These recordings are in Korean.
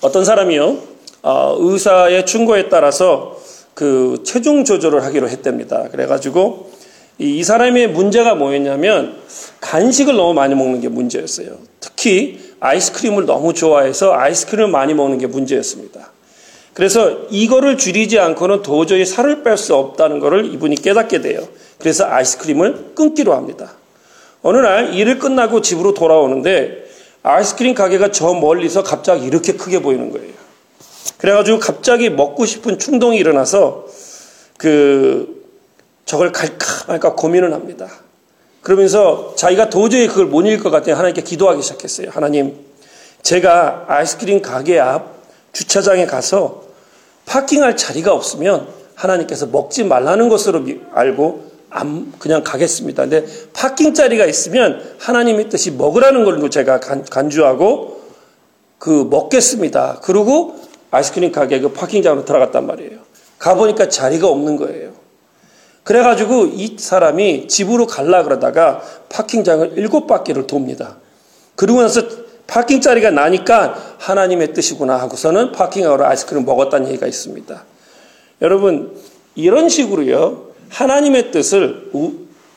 어떤 사람이요, 어, 의사의 충고에 따라서 그 체중 조절을 하기로 했답니다. 그래가지고 이, 이 사람의 문제가 뭐였냐면 간식을 너무 많이 먹는 게 문제였어요. 특히 아이스크림을 너무 좋아해서 아이스크림을 많이 먹는 게 문제였습니다. 그래서 이거를 줄이지 않고는 도저히 살을 뺄 수 없다는 것을 이분이 깨닫게 돼요. 그래서 아이스크림을 끊기로 합니다. 어느 날 일을 끝나고 집으로 돌아오는데 아이스크림 가게가 저 멀리서 갑자기 이렇게 크게 보이는 거예요. 그래가지고 갑자기 먹고 싶은 충동이 일어나서 그 저걸 갈까 말까 고민을 합니다. 그러면서 자기가 도저히 그걸 못 읽을 것 같아요. 하나님께 기도하기 시작했어요. 하나님, 제가 아이스크림 가게 앞 주차장에 가서 파킹할 자리가 없으면 하나님께서 먹지 말라는 것으로 알고 그냥 가겠습니다. 근데 파킹 자리가 있으면 하나님의 뜻이 먹으라는 걸로 제가 간주하고 그 먹겠습니다. 그리고 아이스크림 가게 그 파킹장으로 들어갔단 말이에요. 가보니까 자리가 없는 거예요. 그래가지고 이 사람이 집으로 갈라 그러다가 파킹장을 일곱 바퀴를 돕니다. 그러고 나서 파킹 자리가 나니까 하나님의 뜻이구나 하고서는 파킹하러 아이스크림 먹었다는 얘기가 있습니다. 여러분, 이런 식으로요, 하나님의 뜻을,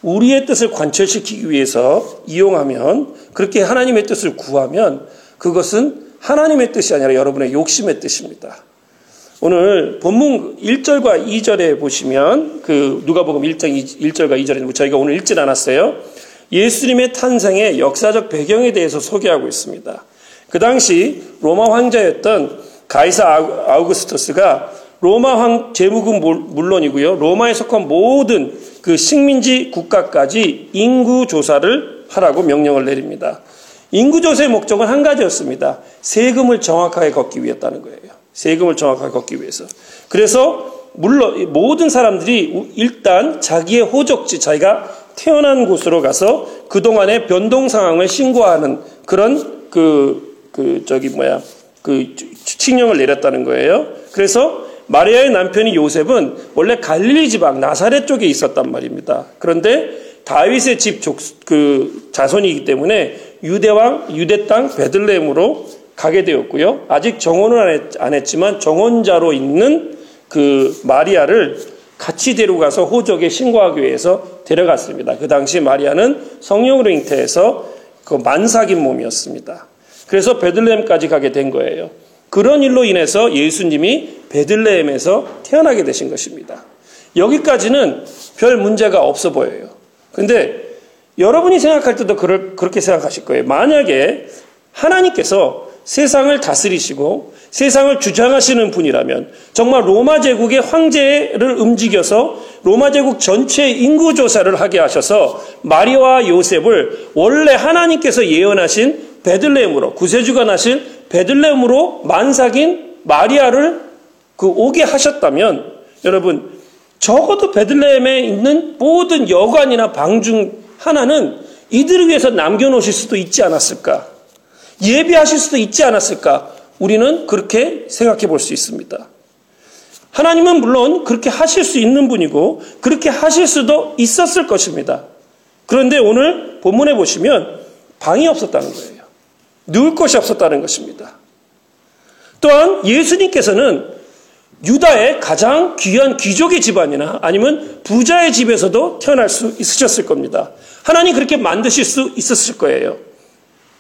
우리의 뜻을 관철시키기 위해서 이용하면, 그렇게 하나님의 뜻을 구하면, 그것은 하나님의 뜻이 아니라 여러분의 욕심의 뜻입니다. 오늘 본문 1절과 2절에 보시면, 그 누가복음 1장 1절과 2절에 저희가 오늘 읽진 않았어요. 예수님의 탄생의 역사적 배경에 대해서 소개하고 있습니다. 그 당시 로마 황제였던 가이사 아우구스토스가 로마 황 제국은 물론이고요. 로마에 속한 모든 그 식민지 국가까지 인구 조사를 하라고 명령을 내립니다. 인구 조사의 목적은 한 가지였습니다. 세금을 정확하게 걷기 위했다는 거예요. 세금을 정확하게 걷기 위해서. 그래서 물론 모든 사람들이 일단 자기의 호적지 자기가 태어난 곳으로 가서 그동안의 변동 상황을 신고하는 그런 그, 그, 저기 뭐야, 그 칙령을 내렸다는 거예요. 그래서 마리아의 남편이 요셉은 원래 갈릴리 지방 나사렛 쪽에 있었단 말입니다. 그런데 다윗의 집그 자손이기 때문에 유대왕 유대 땅 베들레헴으로 가게 되었고요. 아직 정혼을 안 했 지만 정혼자로 있는 그 마리아를 같이 데려가서 호적에 신고하기 위해서 데려갔습니다. 그 당시 마리아는 성령으로 잉태해서 그 만삭인 몸이었습니다. 그래서 베들레헴까지 가게 된 거예요. 그런 일로 인해서 예수님이 베들레헴에서 태어나게 되신 것입니다. 여기까지는 별 문제가 없어 보여요. 근데 여러분이 생각할 때도 그렇게 생각하실 거예요. 만약에 하나님께서 세상을 다스리시고 세상을 주장하시는 분이라면 정말 로마 제국의 황제를 움직여서 로마 제국 전체의 인구 조사를 하게 하셔서 마리아와 요셉을 원래 하나님께서 예언하신 베들레헴으로 구세주가 나신 베들레헴으로 만삭인 마리아를 그 오게 하셨다면 여러분 적어도 베들레헴에 있는 모든 여관이나 방 중 하나는 이들을 위해서 남겨놓으실 수도 있지 않았을까? 예비하실 수도 있지 않았을까? 우리는 그렇게 생각해 볼 수 있습니다. 하나님은 물론 그렇게 하실 수 있는 분이고 그렇게 하실 수도 있었을 것입니다. 그런데 오늘 본문에 보시면 방이 없었다는 거예요. 누울 곳이 없었다는 것입니다. 또한 예수님께서는 유다의 가장 귀한 귀족의 집안이나 아니면 부자의 집에서도 태어날 수 있으셨을 겁니다. 하나님 그렇게 만드실 수 있었을 거예요.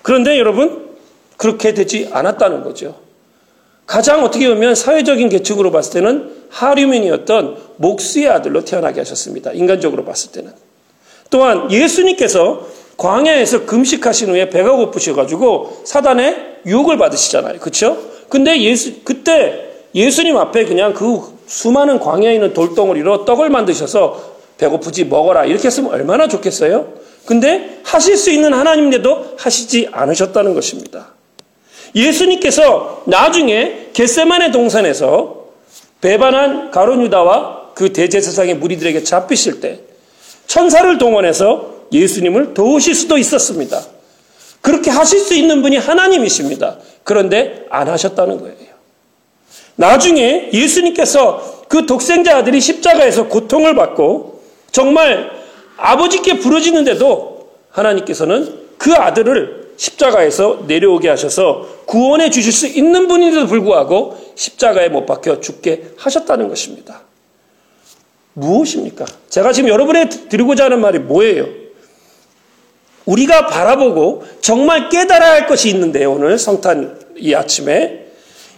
그런데 여러분 그렇게 되지 않았다는 거죠. 가장 어떻게 보면 사회적인 계층으로 봤을 때는 하류민이었던 목수의 아들로 태어나게 하셨습니다. 인간적으로 봤을 때는. 또한 예수님께서 광야에서 금식하신 후에 배가 고프셔가지고 사단의 유혹을 받으시잖아요. 그렇죠? 근데 예수 그때 예수님 앞에 그냥 그 수많은 광야에 있는 돌덩어리로 떡을 만드셔서 배고프지 먹어라 이렇게 했으면 얼마나 좋겠어요? 근데 하실 수 있는 하나님인데도 하시지 않으셨다는 것입니다. 예수님께서 나중에 겟세만의 동산에서 배반한 가론 유다와 그 대제사장의 무리들에게 잡히실 때 천사를 동원해서 예수님을 도우실 수도 있었습니다. 그렇게 하실 수 있는 분이 하나님이십니다. 그런데 안 하셨다는 거예요. 나중에 예수님께서 그 독생자 아들이 십자가에서 고통을 받고 정말 아버지께 부러지는데도 하나님께서는 그 아들을 십자가에서 내려오게 하셔서 구원해 주실 수 있는 분인데도 불구하고 십자가에 못 박혀 죽게 하셨다는 것입니다. 무엇입니까? 제가 지금 여러분에 드리고자 하는 말이 뭐예요? 우리가 바라보고 정말 깨달아야 할 것이 있는데요. 오늘 성탄 이 아침에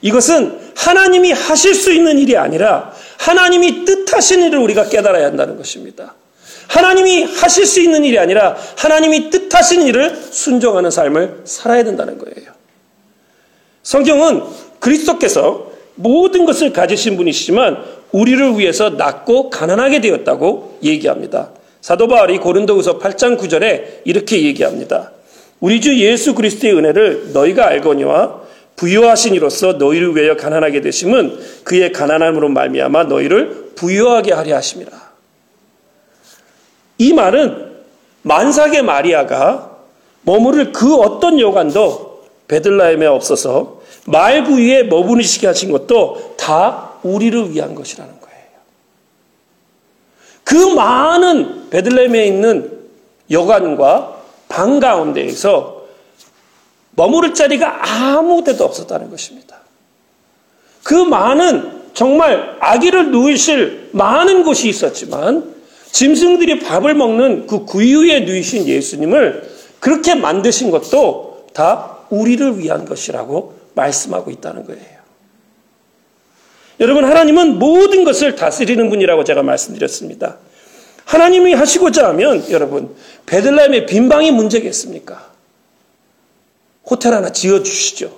이것은 하나님이 하실 수 있는 일이 아니라 하나님이 뜻하신 일을 우리가 깨달아야 한다는 것입니다. 하나님이 하실 수 있는 일이 아니라 하나님이 뜻하신 일을 순종하는 삶을 살아야 된다는 거예요. 성경은 그리스도께서 모든 것을 가지신 분이시지만 우리를 위해서 낮고 가난하게 되었다고 얘기합니다. 사도 바울이 고린도후서 8장 9절에 이렇게 얘기합니다. 우리 주 예수 그리스도의 은혜를 너희가 알거니와 부유하신 이로서 너희를 위하여 가난하게 되심은 그의 가난함으로 말미암아 너희를 부유하게 하려 하심이라. 이 말은 만삭의 마리아가 머무를 그 어떤 여관도 베들라헴에 없어서 말부위에 머무르시게 하신 것도 다 우리를 위한 것이라는 거예요. 그 많은 베들레헴에 있는 여관과 방 가운데에서 머무를 자리가 아무 데도 없었다는 것입니다. 그 많은 정말 아기를 누이실 많은 곳이 있었지만 짐승들이 밥을 먹는 그 구유에 누이신 예수님을 그렇게 만드신 것도 다 우리를 위한 것이라고 말씀하고 있다는 거예요. 여러분, 하나님은 모든 것을 다스리는 분이라고 제가 말씀드렸습니다. 하나님이 하시고자 하면, 여러분, 베들레헴의 빈방이 문제겠습니까? 호텔 하나 지어 주시죠.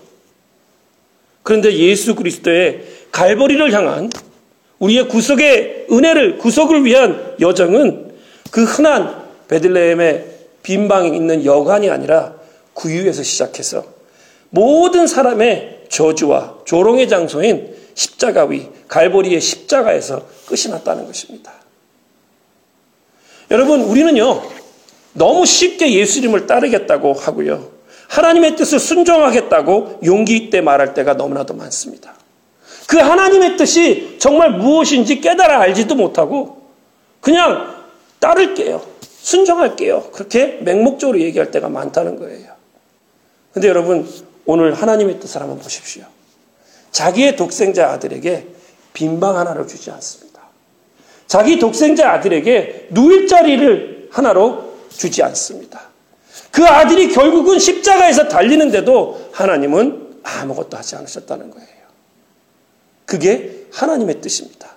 그런데 예수 그리스도의 갈보리를 향한 우리의 구속의 은혜를, 구속을 위한 여정은 그 흔한 베들레헴의 빈방에 있는 여관이 아니라 구유에서 시작해서 모든 사람의 저주와 조롱의 장소인 십자가 위, 갈보리의 십자가에서 끝이 났다는 것입니다. 여러분, 우리는요, 너무 쉽게 예수님을 따르겠다고 하고요. 하나님의 뜻을 순종하겠다고 용기 있게 말할 때가 너무나도 많습니다. 그 하나님의 뜻이 정말 무엇인지 깨달아 알지도 못하고 그냥 따를게요. 순종할게요. 그렇게 맹목적으로 얘기할 때가 많다는 거예요. 근데 여러분, 오늘 하나님의 뜻을 한번 보십시오. 자기의 독생자 아들에게 빈방 하나를 주지 않습니다. 자기 독생자 아들에게 누일 자리를 하나로 주지 않습니다. 그 아들이 결국은 십자가에서 달리는데도 하나님은 아무것도 하지 않으셨다는 거예요. 그게 하나님의 뜻입니다.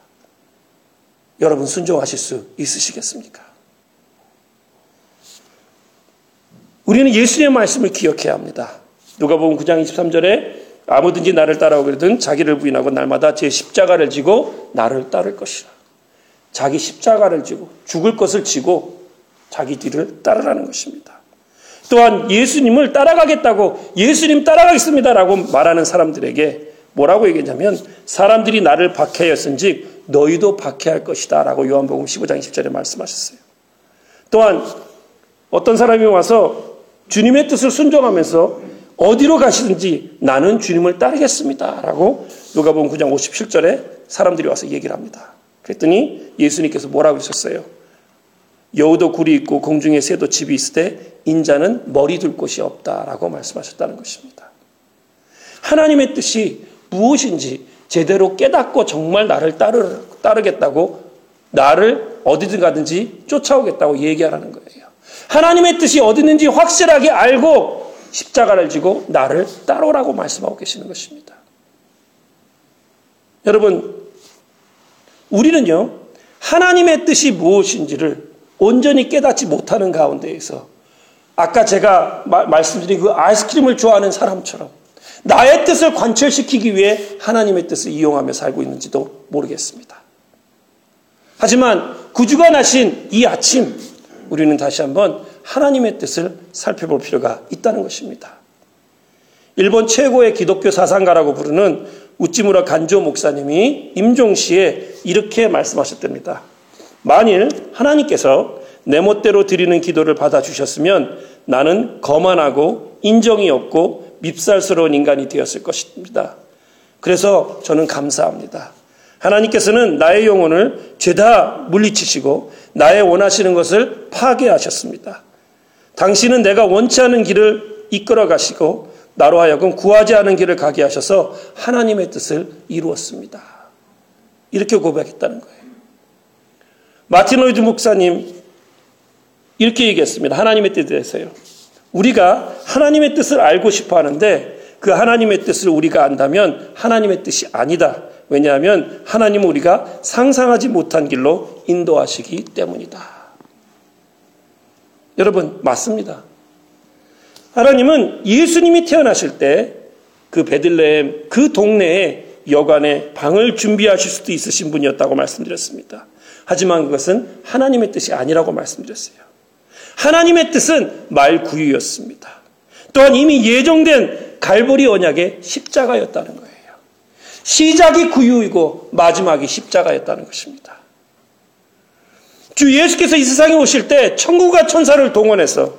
여러분 순종하실 수 있으시겠습니까? 우리는 예수님의 말씀을 기억해야 합니다. 누가 보면 9장 23절에 아무든지 나를 따라오거든 자기를 부인하고 날마다 제 십자가를 지고 나를 따를 것이라. 자기 십자가를 지고 죽을 것을 지고 자기 뒤를 따르라는 것입니다. 또한 예수님을 따라가겠다고 예수님 따라가겠습니다라고 말하는 사람들에게 뭐라고 얘기했냐면 사람들이 나를 박해하였은즉 너희도 박해할 것이다라고 요한복음 15장 20절에 말씀하셨어요. 또한 어떤 사람이 와서 주님의 뜻을 순종하면서 어디로 가시든지 나는 주님을 따르겠습니다. 라고 누가복음 9장 57절에 사람들이 와서 얘기를 합니다. 그랬더니 예수님께서 뭐라고 하셨어요? 여우도 굴이 있고 공중에 새도 집이 있을 때 인자는 머리 둘 곳이 없다라고 말씀하셨다는 것입니다. 하나님의 뜻이 무엇인지 제대로 깨닫고 정말 나를 따르, 따르겠다고 나를 어디든 가든지 쫓아오겠다고 얘기하라는 거예요. 하나님의 뜻이 어디 있는지 확실하게 알고 십자가를 지고 나를 따르라고 말씀하고 계시는 것입니다. 여러분, 우리는요, 하나님의 뜻이 무엇인지를 온전히 깨닫지 못하는 가운데에서 아까 제가 마, 말씀드린 그 아이스크림을 좋아하는 사람처럼 나의 뜻을 관철시키기 위해 하나님의 뜻을 이용하며 살고 있는지도 모르겠습니다. 하지만 구주가 나신 이 아침 우리는 다시 한번 하나님의 뜻을 살펴볼 필요가 있다는 것입니다. 일본 최고의 기독교 사상가라고 부르는 우찌무라 간조 목사님이 임종 시에 이렇게 말씀하셨답니다. 만일 하나님께서 내 멋대로 드리는 기도를 받아주셨으면 나는 거만하고 인정이 없고 밉살스러운 인간이 되었을 것입니다. 그래서 저는 감사합니다. 하나님께서는 나의 영혼을 죄다 물리치시고 나의 원하시는 것을 파괴하셨습니다. 당신은 내가 원치 않은 길을 이끌어 가시고 나로 하여금 구하지 않은 길을 가게 하셔서 하나님의 뜻을 이루었습니다. 이렇게 고백했다는 거예요. 마틴 로이드 목사님 이렇게 얘기했습니다. 하나님의 뜻에 대해서요. 우리가 하나님의 뜻을 알고 싶어 하는데 그 하나님의 뜻을 우리가 안다면 하나님의 뜻이 아니다. 왜냐하면 하나님은 우리가 상상하지 못한 길로 인도하시기 때문이다. 여러분, 맞습니다. 하나님은 예수님이 태어나실 때 그 베들레헴 그 동네에 여관에 방을 준비하실 수도 있으신 분이었다고 말씀드렸습니다. 하지만 그것은 하나님의 뜻이 아니라고 말씀드렸어요. 하나님의 뜻은 말 구유였습니다. 또한 이미 예정된 갈보리 언약의 십자가였다는 거예요. 시작이 구유이고 마지막이 십자가였다는 것입니다. 주 예수께서 이 세상에 오실 때 천국과 천사를 동원해서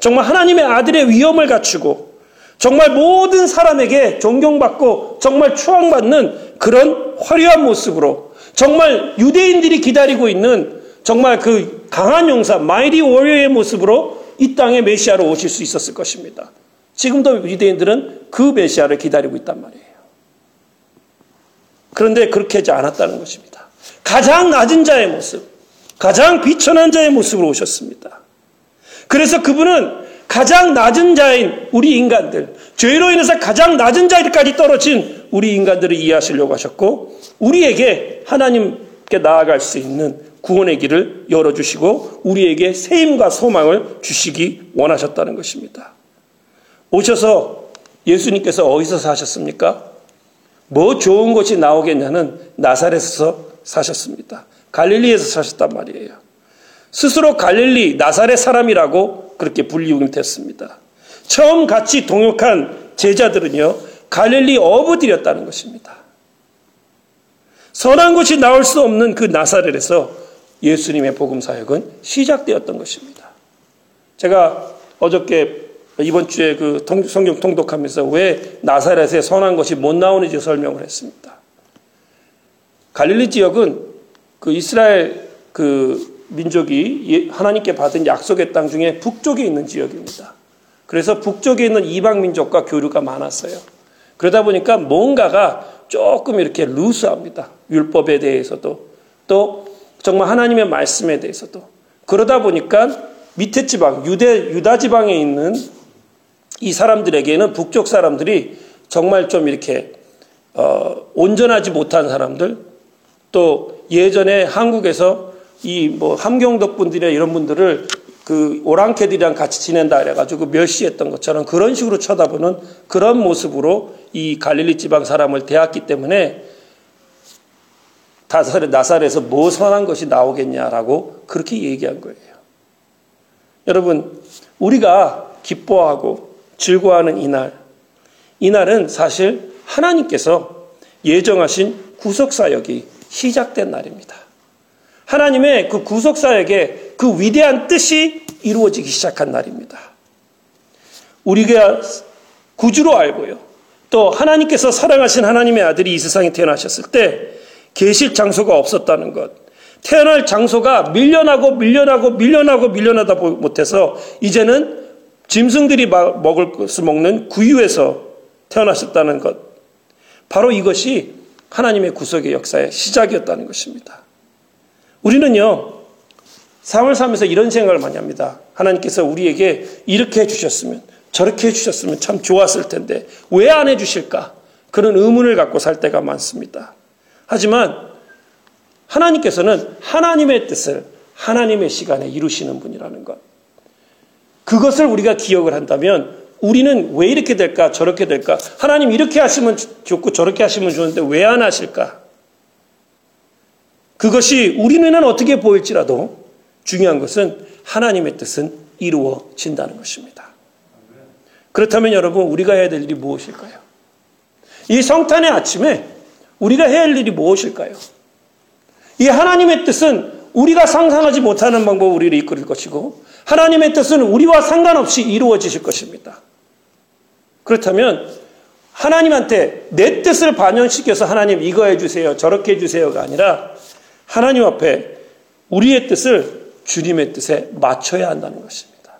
정말 하나님의 아들의 위엄을 갖추고 정말 모든 사람에게 존경받고 정말 추앙받는 그런 화려한 모습으로 정말 유대인들이 기다리고 있는 정말 그 강한 용사 마이리 워리어의 모습으로 이 땅에 메시아로 오실 수 있었을 것입니다. 지금도 유대인들은 그 메시아를 기다리고 있단 말이에요. 그런데 그렇게 하지 않았다는 것입니다. 가장 낮은 자의 모습, 가장 비천한 자의 모습으로 오셨습니다. 그래서 그분은 가장 낮은 자인 우리 인간들, 죄로 인해서 가장 낮은 자리까지 떨어진 우리 인간들을 이해하시려고 하셨고, 우리에게 하나님께 나아갈 수 있는 구원의 길을 열어주시고, 우리에게 세임과 소망을 주시기 원하셨다는 것입니다. 오셔서 예수님께서 어디서 사셨습니까? 뭐 좋은 것이 나오겠냐는 나사렛에서 사셨습니다. 갈릴리에서 사셨단 말이에요. 스스로 갈릴리 나사렛 사람이라고 그렇게 불리우긴 됐습니다. 처음 같이 동역한 제자들은요, 갈릴리 어부들이었다는 것입니다. 선한 것이 나올 수 없는 그 나사렛에서 예수님의 복음 사역은 시작되었던 것입니다. 제가 어저께 이번 주에 그 성경 통독하면서 왜 나사렛에 선한 것이 못 나오는지 설명을 했습니다. 갈릴리 지역은 그 이스라엘 그 민족이 예, 하나님께 받은 약속의 땅 중에 북쪽에 있는 지역입니다. 그래서 북쪽에 있는 이방 민족과 교류가 많았어요. 그러다 보니까 뭔가가 조금 이렇게 루스합니다. 율법에 대해서도 또 정말 하나님의 말씀에 대해서도 그러다 보니까 밑에 지방 유대 유다 지방에 있는 이 사람들에게는 북쪽 사람들이 정말 좀 이렇게 어, 온전하지 못한 사람들 또 예전에 한국에서 이 뭐 함경덕 분들이나 이런 분들을 그 오랑캐들이랑 같이 지낸다 그래가지고 멸시했던 것처럼 그런 식으로 쳐다보는 그런 모습으로 이 갈릴리 지방 사람을 대했기 때문에 다살에 나살에서 뭐 선한 것이 나오겠냐라고 그렇게 얘기한 거예요. 여러분 우리가 기뻐하고 즐거워하는 이날, 이날은 사실 하나님께서 예정하신 구속사역이 시작된 날입니다. 하나님의 그 구속사역의 그 위대한 뜻이 이루어지기 시작한 날입니다. 우리가 구주로 알고요. 또 하나님께서 사랑하신 하나님의 아들이 이 세상에 태어나셨을 때 계실 장소가 없었다는 것. 태어날 장소가 밀려나고 밀려나고 밀려나고 밀려나다 못해서 이제는 짐승들이 먹을 것을 먹는 구유에서 태어나셨다는 것. 바로 이것이 하나님의 구속의 역사의 시작이었다는 것입니다. 우리는요, 삶을 살면서 이런 생각을 많이 합니다. 하나님께서 우리에게 이렇게 해주셨으면, 저렇게 해주셨으면 참 좋았을 텐데, 왜 안 해주실까? 그런 의문을 갖고 살 때가 많습니다. 하지만, 하나님께서는 하나님의 뜻을 하나님의 시간에 이루시는 분이라는 것. 그것을 우리가 기억을 한다면 우리는 왜 이렇게 될까 저렇게 될까 하나님 이렇게 하시면 좋고 저렇게 하시면 좋은데 왜 안 하실까 그것이 우리 눈에는 어떻게 보일지라도 중요한 것은 하나님의 뜻은 이루어진다는 것입니다. 그렇다면 여러분 우리가 해야 될 일이 무엇일까요? 이 성탄의 아침에 우리가 해야 할 일이 무엇일까요? 이 하나님의 뜻은 우리가 상상하지 못하는 방법으로 우리를 이끌 것이고 하나님의 뜻은 우리와 상관없이 이루어지실 것입니다. 그렇다면 하나님한테 내 뜻을 반영시켜서 하나님 이거 해주세요, 저렇게 해주세요가 아니라 하나님 앞에 우리의 뜻을 주님의 뜻에 맞춰야 한다는 것입니다.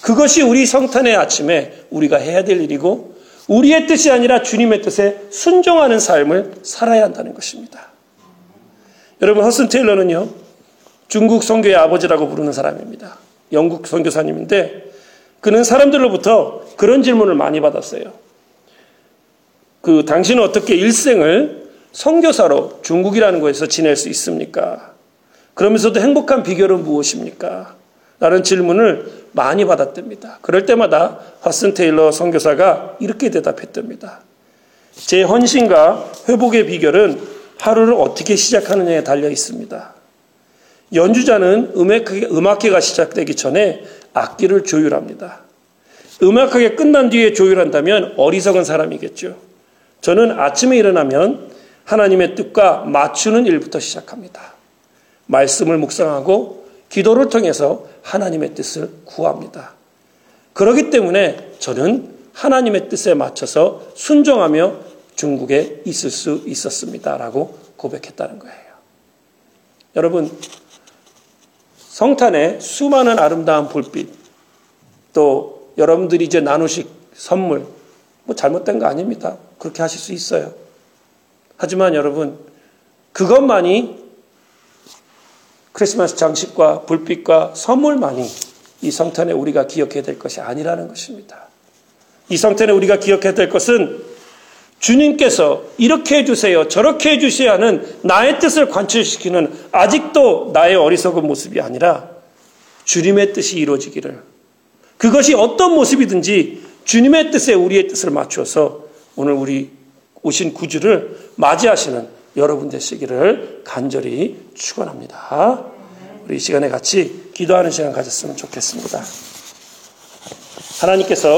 그것이 우리 성탄의 아침에 우리가 해야 될 일이고 우리의 뜻이 아니라 주님의 뜻에 순종하는 삶을 살아야 한다는 것입니다. 여러분 허슨 테일러는요. 중국 선교의 아버지라고 부르는 사람입니다. 영국 선교사님인데 그는 사람들로부터 그런 질문을 많이 받았어요. 그 당신은 어떻게 일생을 선교사로 중국이라는 곳에서 지낼 수 있습니까? 그러면서도 행복한 비결은 무엇입니까? 라는 질문을 많이 받았답니다. 그럴 때마다 화슨 테일러 선교사가 이렇게 대답했답니다. 제 헌신과 회복의 비결은 하루를 어떻게 시작하느냐에 달려 있습니다. 연주자는 음악회, 음악회가 시작되기 전에 악기를 조율합니다. 음악하게 끝난 뒤에 조율한다면 어리석은 사람이겠죠. 저는 아침에 일어나면 하나님의 뜻과 맞추는 일부터 시작합니다. 말씀을 묵상하고 기도를 통해서 하나님의 뜻을 구합니다. 그렇기 때문에 저는 하나님의 뜻에 맞춰서 순종하며 중국에 있을 수 있었습니다. 라고 고백했다는 거예요. 여러분, 성탄에 수많은 아름다운 불빛, 또 여러분들이 이제 나누실 선물, 뭐 잘못된 거 아닙니다. 그렇게 하실 수 있어요. 하지만 여러분, 그것만이 크리스마스 장식과 불빛과 선물만이 이 성탄에 우리가 기억해야 될 것이 아니라는 것입니다. 이 성탄에 우리가 기억해야 될 것은 주님께서 이렇게 해주세요, 저렇게 해주셔야 하는 나의 뜻을 관철시키는 아직도 나의 어리석은 모습이 아니라 주님의 뜻이 이루어지기를 그것이 어떤 모습이든지 주님의 뜻에 우리의 뜻을 맞추어서 오늘 우리 오신 구주를 맞이하시는 여러분 되시기를 간절히 축원합니다. 우리 이 시간에 같이 기도하는 시간 가졌으면 좋겠습니다. 하나님께서